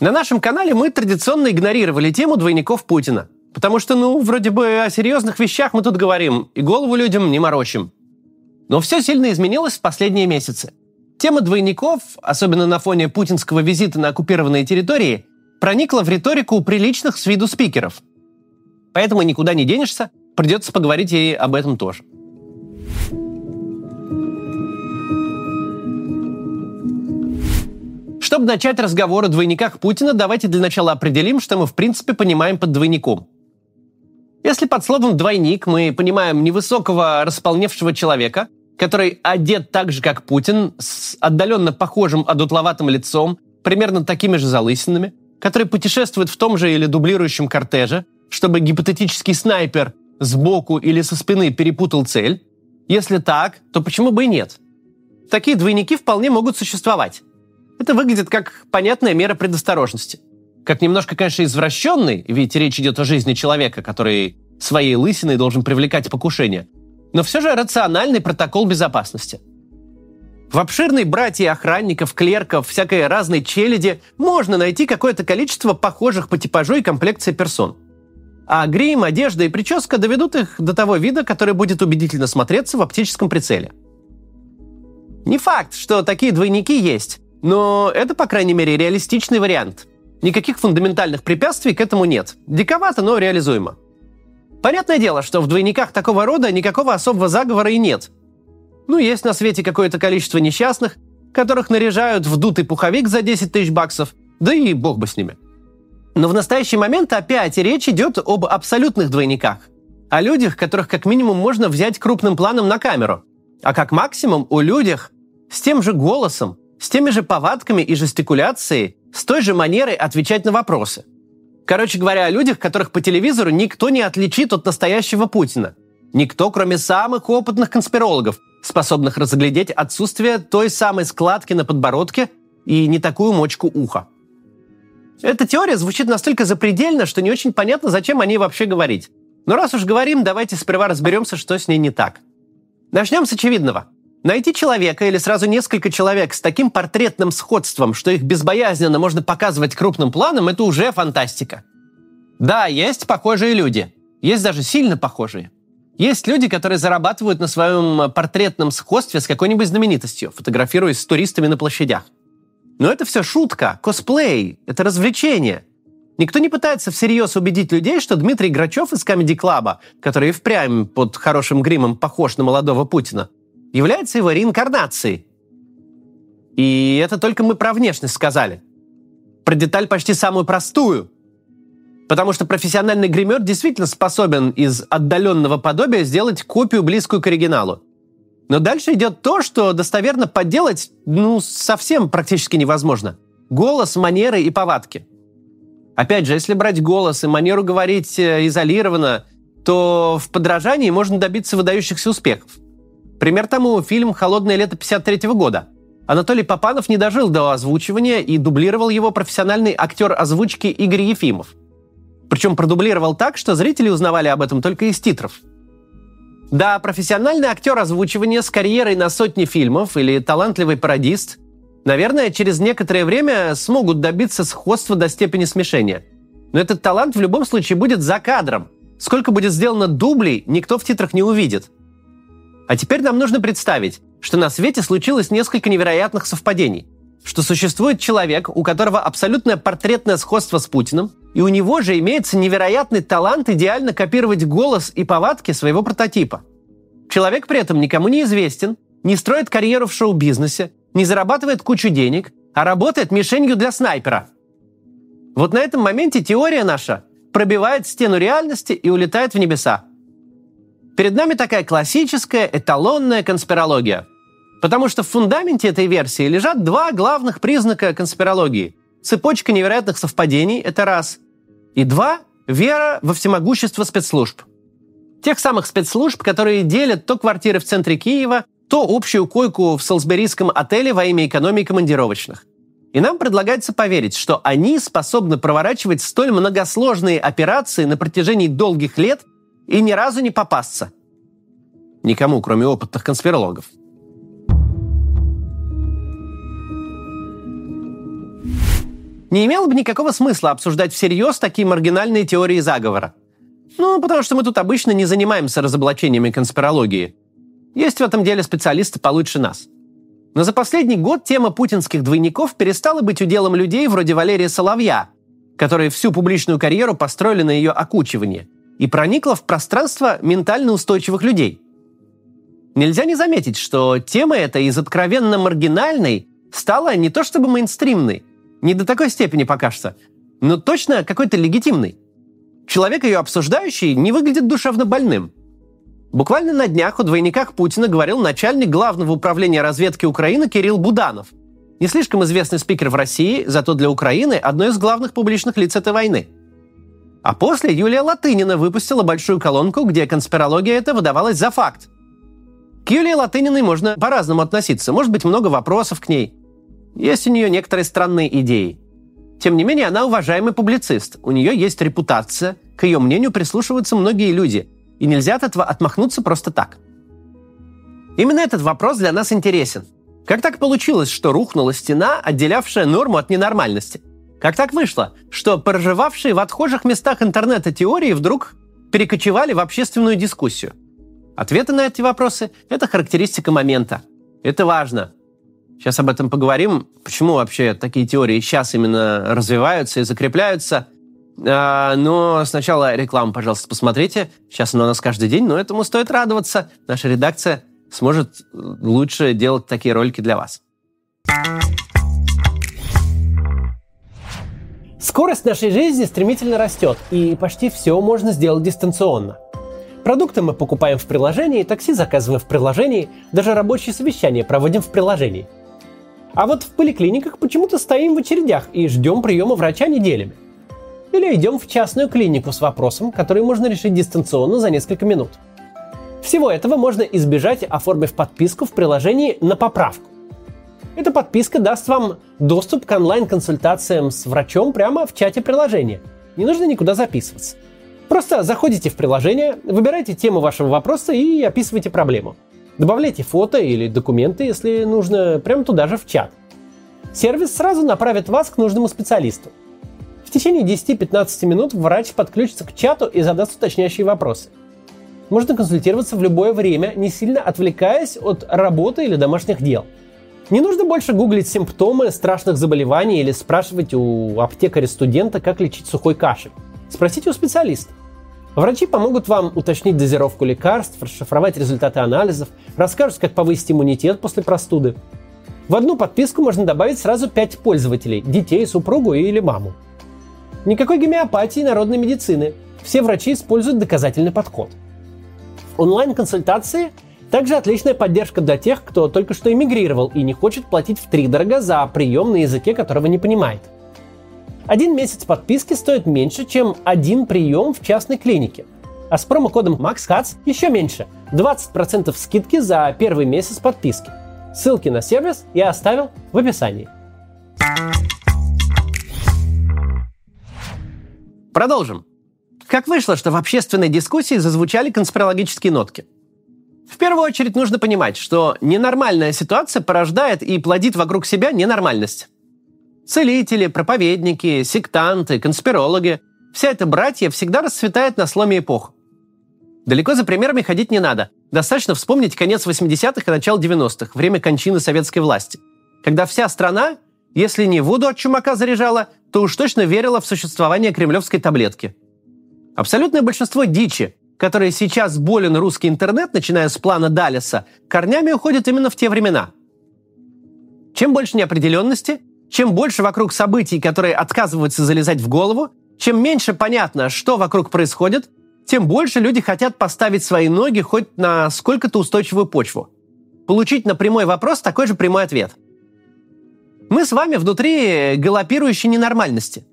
На нашем канале мы традиционно игнорировали тему двойников Путина. Потому что, ну, вроде бы о серьезных вещах мы тут говорим, и голову людям не морочим. Но все сильно изменилось в последние месяцы. Тема двойников, особенно на фоне путинского визита на оккупированные территории, проникла в риторику приличных с виду спикеров. Поэтому никуда не денешься, придется поговорить и об этом тоже. Чтобы начать разговор о двойниках Путина, давайте для начала определим, что мы в принципе понимаем под двойником. Если под словом «двойник» мы понимаем невысокого располневшего человека, который одет так же, как Путин, с отдаленно похожим одутловатым лицом, примерно такими же залысинами, который путешествует в том же или дублирующем кортеже, чтобы гипотетический снайпер сбоку или со спины перепутал цель? Если так, то почему бы и нет? Такие двойники вполне могут существовать. Это выглядит как понятная мера предосторожности. Как немножко, конечно, извращенный, ведь речь идет о жизни человека, который своей лысиной должен привлекать покушение, но все же рациональный протокол безопасности. В обширной братье охранников, клерков, всякой разной челяди можно найти какое-то количество похожих по типажу и комплекции персон. А грим, одежда и прическа доведут их до того вида, который будет убедительно смотреться в оптическом прицеле. Не факт, что такие двойники есть, но это, по крайней мере, реалистичный вариант. Никаких фундаментальных препятствий к этому нет. Диковато, но реализуемо. Понятное дело, что в двойниках такого рода никакого особого заговора и нет. Ну, есть на свете какое-то количество несчастных, которых наряжают в дутый пуховик за 10 тысяч баксов, да и бог бы с ними. Но в настоящий момент опять речь идет об абсолютных двойниках. О людях, которых как минимум можно взять крупным планом на камеру. А как максимум о людях с тем же голосом, с теми же повадками и жестикуляцией, с той же манерой отвечать на вопросы. Короче говоря, о людях, которых по телевизору никто не отличит от настоящего Путина. Никто, кроме самых опытных конспирологов, способных разглядеть отсутствие той самой складки на подбородке и не такую мочку уха. Эта теория звучит настолько запредельно, что не очень понятно, зачем о ней вообще говорить. Но раз уж говорим, давайте сперва разберемся, что с ней не так. Начнем с очевидного. Найти человека или сразу несколько человек с таким портретным сходством, что их безбоязненно можно показывать крупным планом, это уже фантастика. Да, есть похожие люди. Есть даже сильно похожие. Есть люди, которые зарабатывают на своем портретном сходстве с какой-нибудь знаменитостью, фотографируясь с туристами на площадях. Но это все шутка, косплей, это развлечение. Никто не пытается всерьез убедить людей, что Дмитрий Грачев из Comedy Club, который и впрямь под хорошим гримом похож на молодого Путина, является его реинкарнацией. И это только мы про внешность сказали. Про деталь почти самую простую. Потому что профессиональный гример действительно способен из отдаленного подобия сделать копию, близкую к оригиналу. Но дальше идет то, что достоверно подделать, ну, совсем практически невозможно. Голос, манеры и повадки. Опять же, если брать голос и манеру говорить э, изолированно, то в подражании можно добиться выдающихся успехов. Пример тому фильм «Холодное лето 53 года». Анатолий Попанов не дожил до озвучивания и дублировал его профессиональный актер озвучки Игорь Ефимов. Причем продублировал так, что зрители узнавали об этом только из титров. Да, профессиональный актер озвучивания с карьерой на сотни фильмов или талантливый пародист, наверное, через некоторое время смогут добиться сходства до степени смешения. Но этот талант в любом случае будет за кадром. Сколько будет сделано дублей, никто в титрах не увидит – а теперь нам нужно представить, что на свете случилось несколько невероятных совпадений. Что существует человек, у которого абсолютное портретное сходство с Путиным, и у него же имеется невероятный талант идеально копировать голос и повадки своего прототипа. Человек при этом никому не известен, не строит карьеру в шоу-бизнесе, не зарабатывает кучу денег, а работает мишенью для снайпера. Вот на этом моменте теория наша пробивает стену реальности и улетает в небеса. Перед нами такая классическая эталонная конспирология. Потому что в фундаменте этой версии лежат два главных признака конспирологии. Цепочка невероятных совпадений – это раз. И два – вера во всемогущество спецслужб. Тех самых спецслужб, которые делят то квартиры в центре Киева, то общую койку в Солсберийском отеле во имя экономии командировочных. И нам предлагается поверить, что они способны проворачивать столь многосложные операции на протяжении долгих лет – и ни разу не попасться. Никому, кроме опытных конспирологов. не имело бы никакого смысла обсуждать всерьез такие маргинальные теории заговора. Ну, потому что мы тут обычно не занимаемся разоблачениями конспирологии. Есть в этом деле специалисты получше нас. Но за последний год тема путинских двойников перестала быть уделом людей вроде Валерия Соловья, которые всю публичную карьеру построили на ее окучивание, и проникла в пространство ментально устойчивых людей. Нельзя не заметить, что тема эта из откровенно маргинальной стала не то чтобы мейнстримной, не до такой степени пока что, но точно какой-то легитимной. Человек, ее обсуждающий, не выглядит душевно больным. Буквально на днях о двойниках Путина говорил начальник главного управления разведки Украины Кирилл Буданов. Не слишком известный спикер в России, зато для Украины одно из главных публичных лиц этой войны. А после Юлия Латынина выпустила большую колонку, где конспирология эта выдавалась за факт. К Юлии Латыниной можно по-разному относиться. Может быть, много вопросов к ней. Есть у нее некоторые странные идеи. Тем не менее, она уважаемый публицист. У нее есть репутация. К ее мнению прислушиваются многие люди. И нельзя от этого отмахнуться просто так. Именно этот вопрос для нас интересен. Как так получилось, что рухнула стена, отделявшая норму от ненормальности? Как так вышло, что проживавшие в отхожих местах интернета теории вдруг перекочевали в общественную дискуссию? Ответы на эти вопросы – это характеристика момента. Это важно. Сейчас об этом поговорим. Почему вообще такие теории сейчас именно развиваются и закрепляются. А, но сначала рекламу, пожалуйста, посмотрите. Сейчас она у нас каждый день, но этому стоит радоваться. Наша редакция сможет лучше делать такие ролики для вас. Скорость нашей жизни стремительно растет, и почти все можно сделать дистанционно. Продукты мы покупаем в приложении, такси заказываем в приложении, даже рабочие совещания проводим в приложении. А вот в поликлиниках почему-то стоим в очередях и ждем приема врача неделями. Или идем в частную клинику с вопросом, который можно решить дистанционно за несколько минут. Всего этого можно избежать, оформив подписку в приложении на поправку. Эта подписка даст вам доступ к онлайн-консультациям с врачом прямо в чате приложения. Не нужно никуда записываться. Просто заходите в приложение, выбирайте тему вашего вопроса и описывайте проблему. Добавляйте фото или документы, если нужно, прямо туда же в чат. Сервис сразу направит вас к нужному специалисту. В течение 10-15 минут врач подключится к чату и задаст уточняющие вопросы. Можно консультироваться в любое время, не сильно отвлекаясь от работы или домашних дел. Не нужно больше гуглить симптомы страшных заболеваний или спрашивать у аптекаря-студента, как лечить сухой кашель. Спросите у специалиста. Врачи помогут вам уточнить дозировку лекарств, расшифровать результаты анализов, расскажут, как повысить иммунитет после простуды. В одну подписку можно добавить сразу 5 пользователей – детей, супругу или маму. Никакой гомеопатии и народной медицины. Все врачи используют доказательный подход. Онлайн-консультации также отличная поддержка для тех, кто только что эмигрировал и не хочет платить в три дорого за прием на языке, которого не понимает. Один месяц подписки стоит меньше, чем один прием в частной клинике. А с промокодом MaxHats еще меньше – 20% скидки за первый месяц подписки. Ссылки на сервис я оставил в описании. Продолжим. Как вышло, что в общественной дискуссии зазвучали конспирологические нотки? В первую очередь нужно понимать, что ненормальная ситуация порождает и плодит вокруг себя ненормальность. Целители, проповедники, сектанты, конспирологи – вся эта братья всегда расцветает на сломе эпох. Далеко за примерами ходить не надо. Достаточно вспомнить конец 80-х и начало 90-х, время кончины советской власти. Когда вся страна, если не воду от чумака заряжала, то уж точно верила в существование кремлевской таблетки. Абсолютное большинство дичи, которые сейчас болен русский интернет, начиная с плана Далиса, корнями уходит именно в те времена. Чем больше неопределенности – чем больше вокруг событий, которые отказываются залезать в голову, чем меньше понятно, что вокруг происходит, тем больше люди хотят поставить свои ноги хоть на сколько-то устойчивую почву. Получить на прямой вопрос такой же прямой ответ. Мы с вами внутри галопирующей ненормальности.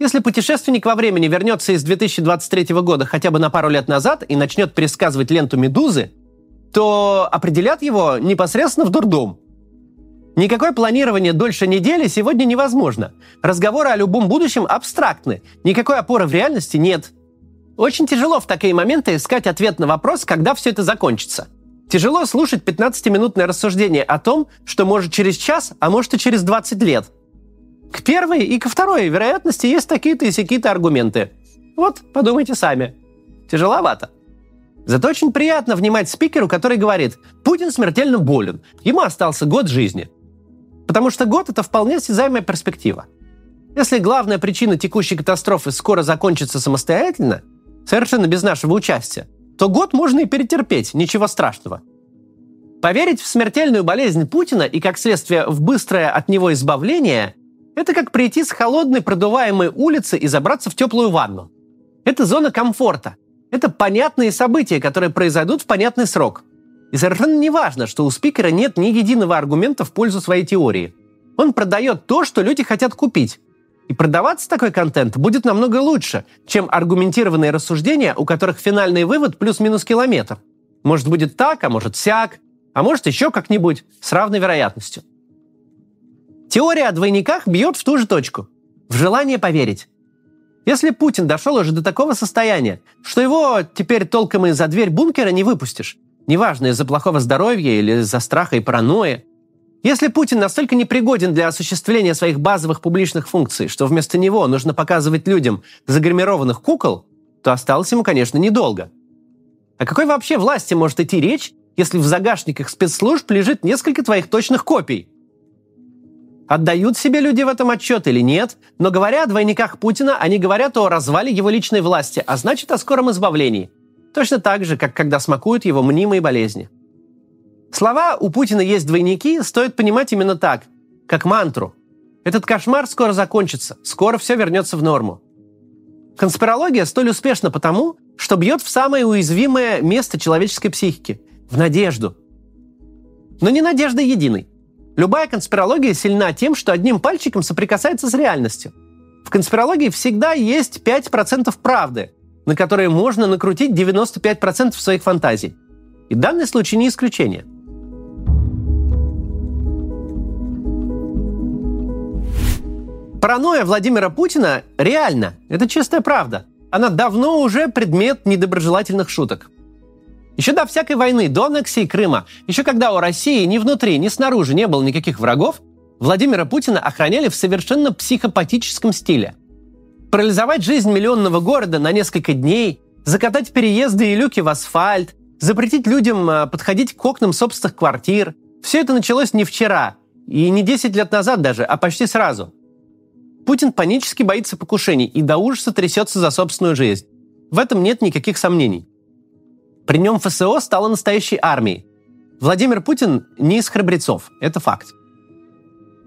Если путешественник во времени вернется из 2023 года хотя бы на пару лет назад и начнет пересказывать ленту «Медузы», то определят его непосредственно в дурдом – Никакое планирование дольше недели сегодня невозможно. Разговоры о любом будущем абстрактны. Никакой опоры в реальности нет. Очень тяжело в такие моменты искать ответ на вопрос, когда все это закончится. Тяжело слушать 15-минутное рассуждение о том, что может через час, а может и через 20 лет. К первой и ко второй вероятности есть такие-то и всякие-то аргументы. Вот, подумайте сами. Тяжеловато. Зато очень приятно внимать спикеру, который говорит, Путин смертельно болен, ему остался год жизни. Потому что год – это вполне осязаемая перспектива. Если главная причина текущей катастрофы скоро закончится самостоятельно, совершенно без нашего участия, то год можно и перетерпеть, ничего страшного. Поверить в смертельную болезнь Путина и, как следствие, в быстрое от него избавление – это как прийти с холодной продуваемой улицы и забраться в теплую ванну. Это зона комфорта – это понятные события, которые произойдут в понятный срок. И совершенно не важно, что у спикера нет ни единого аргумента в пользу своей теории. Он продает то, что люди хотят купить. И продаваться такой контент будет намного лучше, чем аргументированные рассуждения, у которых финальный вывод плюс-минус километр. Может будет так, а может сяк, а может еще как-нибудь с равной вероятностью. Теория о двойниках бьет в ту же точку. В желание поверить. Если Путин дошел уже до такого состояния, что его теперь толком из-за дверь бункера не выпустишь, неважно, из-за плохого здоровья или из-за страха и паранойи, если Путин настолько непригоден для осуществления своих базовых публичных функций, что вместо него нужно показывать людям загримированных кукол, то осталось ему, конечно, недолго. О какой вообще власти может идти речь, если в загашниках спецслужб лежит несколько твоих точных копий – Отдают себе люди в этом отчет или нет, но говоря о двойниках Путина, они говорят о развале его личной власти, а значит о скором избавлении. Точно так же, как когда смакуют его мнимые болезни. Слова «у Путина есть двойники» стоит понимать именно так, как мантру. Этот кошмар скоро закончится, скоро все вернется в норму. Конспирология столь успешна потому, что бьет в самое уязвимое место человеческой психики – в надежду. Но не надежда единой. Любая конспирология сильна тем, что одним пальчиком соприкасается с реальностью. В конспирологии всегда есть 5% правды, на которые можно накрутить 95% своих фантазий. И данный случай не исключение. Паранойя Владимира Путина реальна. Это чистая правда. Она давно уже предмет недоброжелательных шуток. Еще до всякой войны, до аннексии Крыма, еще когда у России ни внутри, ни снаружи не было никаких врагов, Владимира Путина охраняли в совершенно психопатическом стиле. Парализовать жизнь миллионного города на несколько дней, закатать переезды и люки в асфальт, запретить людям а, подходить к окнам собственных квартир. Все это началось не вчера, и не 10 лет назад даже, а почти сразу. Путин панически боится покушений и до ужаса трясется за собственную жизнь. В этом нет никаких сомнений. При нем ФСО стало настоящей армией. Владимир Путин не из храбрецов, это факт.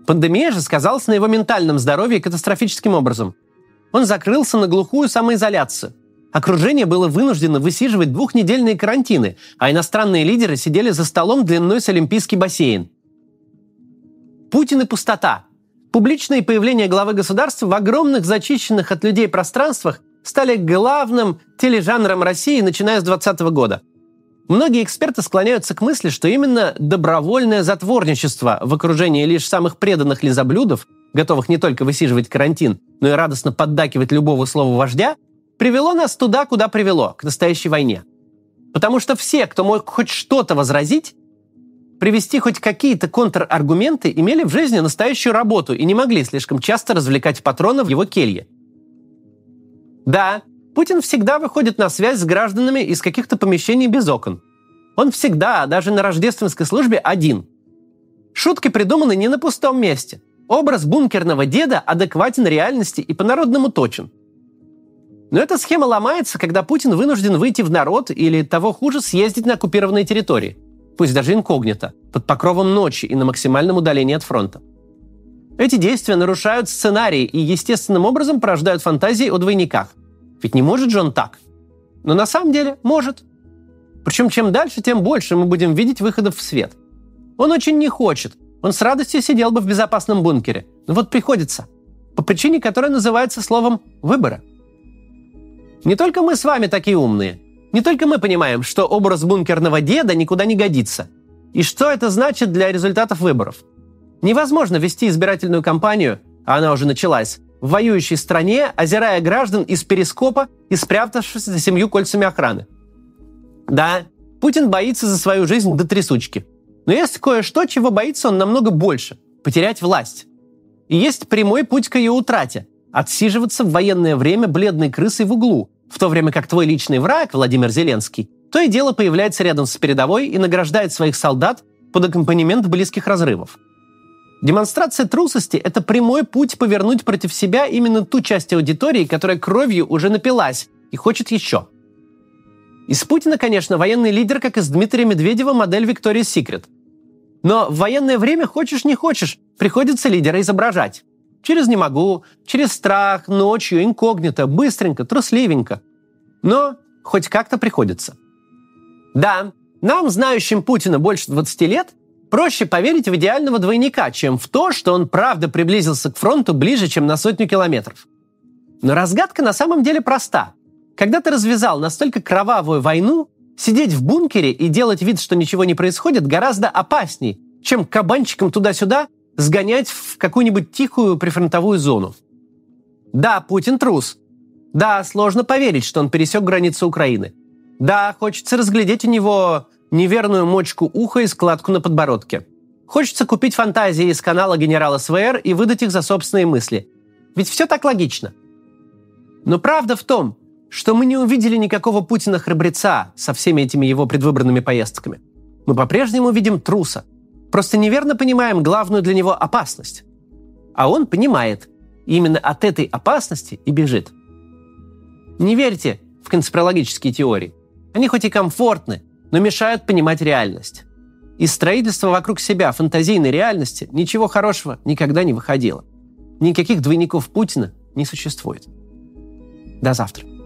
Пандемия же сказалась на его ментальном здоровье катастрофическим образом. Он закрылся на глухую самоизоляцию. Окружение было вынуждено высиживать двухнедельные карантины, а иностранные лидеры сидели за столом длиной с Олимпийский бассейн. Путин и пустота. Публичные появления главы государства в огромных зачищенных от людей пространствах стали главным тележанром России, начиная с 2020 года. Многие эксперты склоняются к мысли, что именно добровольное затворничество в окружении лишь самых преданных лизоблюдов, готовых не только высиживать карантин, но и радостно поддакивать любого слова вождя, привело нас туда, куда привело, к настоящей войне. Потому что все, кто мог хоть что-то возразить, привести хоть какие-то контраргументы, имели в жизни настоящую работу и не могли слишком часто развлекать патрона в его келье – да, Путин всегда выходит на связь с гражданами из каких-то помещений без окон. Он всегда, даже на рождественской службе, один. Шутки придуманы не на пустом месте. Образ бункерного деда адекватен реальности и по-народному точен. Но эта схема ломается, когда Путин вынужден выйти в народ или, того хуже, съездить на оккупированные территории, пусть даже инкогнито, под покровом ночи и на максимальном удалении от фронта. Эти действия нарушают сценарий и естественным образом порождают фантазии о двойниках. Ведь не может же он так. Но на самом деле может. Причем чем дальше, тем больше мы будем видеть выходов в свет. Он очень не хочет. Он с радостью сидел бы в безопасном бункере. Но вот приходится. По причине, которая называется словом «выбора». Не только мы с вами такие умные. Не только мы понимаем, что образ бункерного деда никуда не годится. И что это значит для результатов выборов – Невозможно вести избирательную кампанию, а она уже началась, в воюющей стране, озирая граждан из перископа и спрятавшись за семью кольцами охраны. Да, Путин боится за свою жизнь до трясучки. Но есть кое-что, чего боится он намного больше – потерять власть. И есть прямой путь к ее утрате – отсиживаться в военное время бледной крысой в углу, в то время как твой личный враг, Владимир Зеленский, то и дело появляется рядом с передовой и награждает своих солдат под аккомпанемент близких разрывов. Демонстрация трусости – это прямой путь повернуть против себя именно ту часть аудитории, которая кровью уже напилась и хочет еще. Из Путина, конечно, военный лидер, как из Дмитрия Медведева, модель Victoria's Secret. Но в военное время хочешь не хочешь, приходится лидера изображать. Через «не могу», через страх, ночью, инкогнито, быстренько, трусливенько. Но хоть как-то приходится. Да, нам, знающим Путина больше 20 лет, Проще поверить в идеального двойника, чем в то, что он правда приблизился к фронту ближе, чем на сотню километров. Но разгадка на самом деле проста. Когда ты развязал настолько кровавую войну, сидеть в бункере и делать вид, что ничего не происходит, гораздо опасней, чем кабанчиком туда-сюда сгонять в какую-нибудь тихую прифронтовую зону. Да, Путин трус. Да, сложно поверить, что он пересек границу Украины. Да, хочется разглядеть у него неверную мочку уха и складку на подбородке. Хочется купить фантазии из канала генерала СВР и выдать их за собственные мысли. Ведь все так логично. Но правда в том, что мы не увидели никакого Путина-храбреца со всеми этими его предвыборными поездками. Мы по-прежнему видим труса. Просто неверно понимаем главную для него опасность. А он понимает. И именно от этой опасности и бежит. Не верьте в конспирологические теории. Они хоть и комфортны, но мешают понимать реальность. Из строительства вокруг себя фантазийной реальности ничего хорошего никогда не выходило. Никаких двойников Путина не существует. До завтра.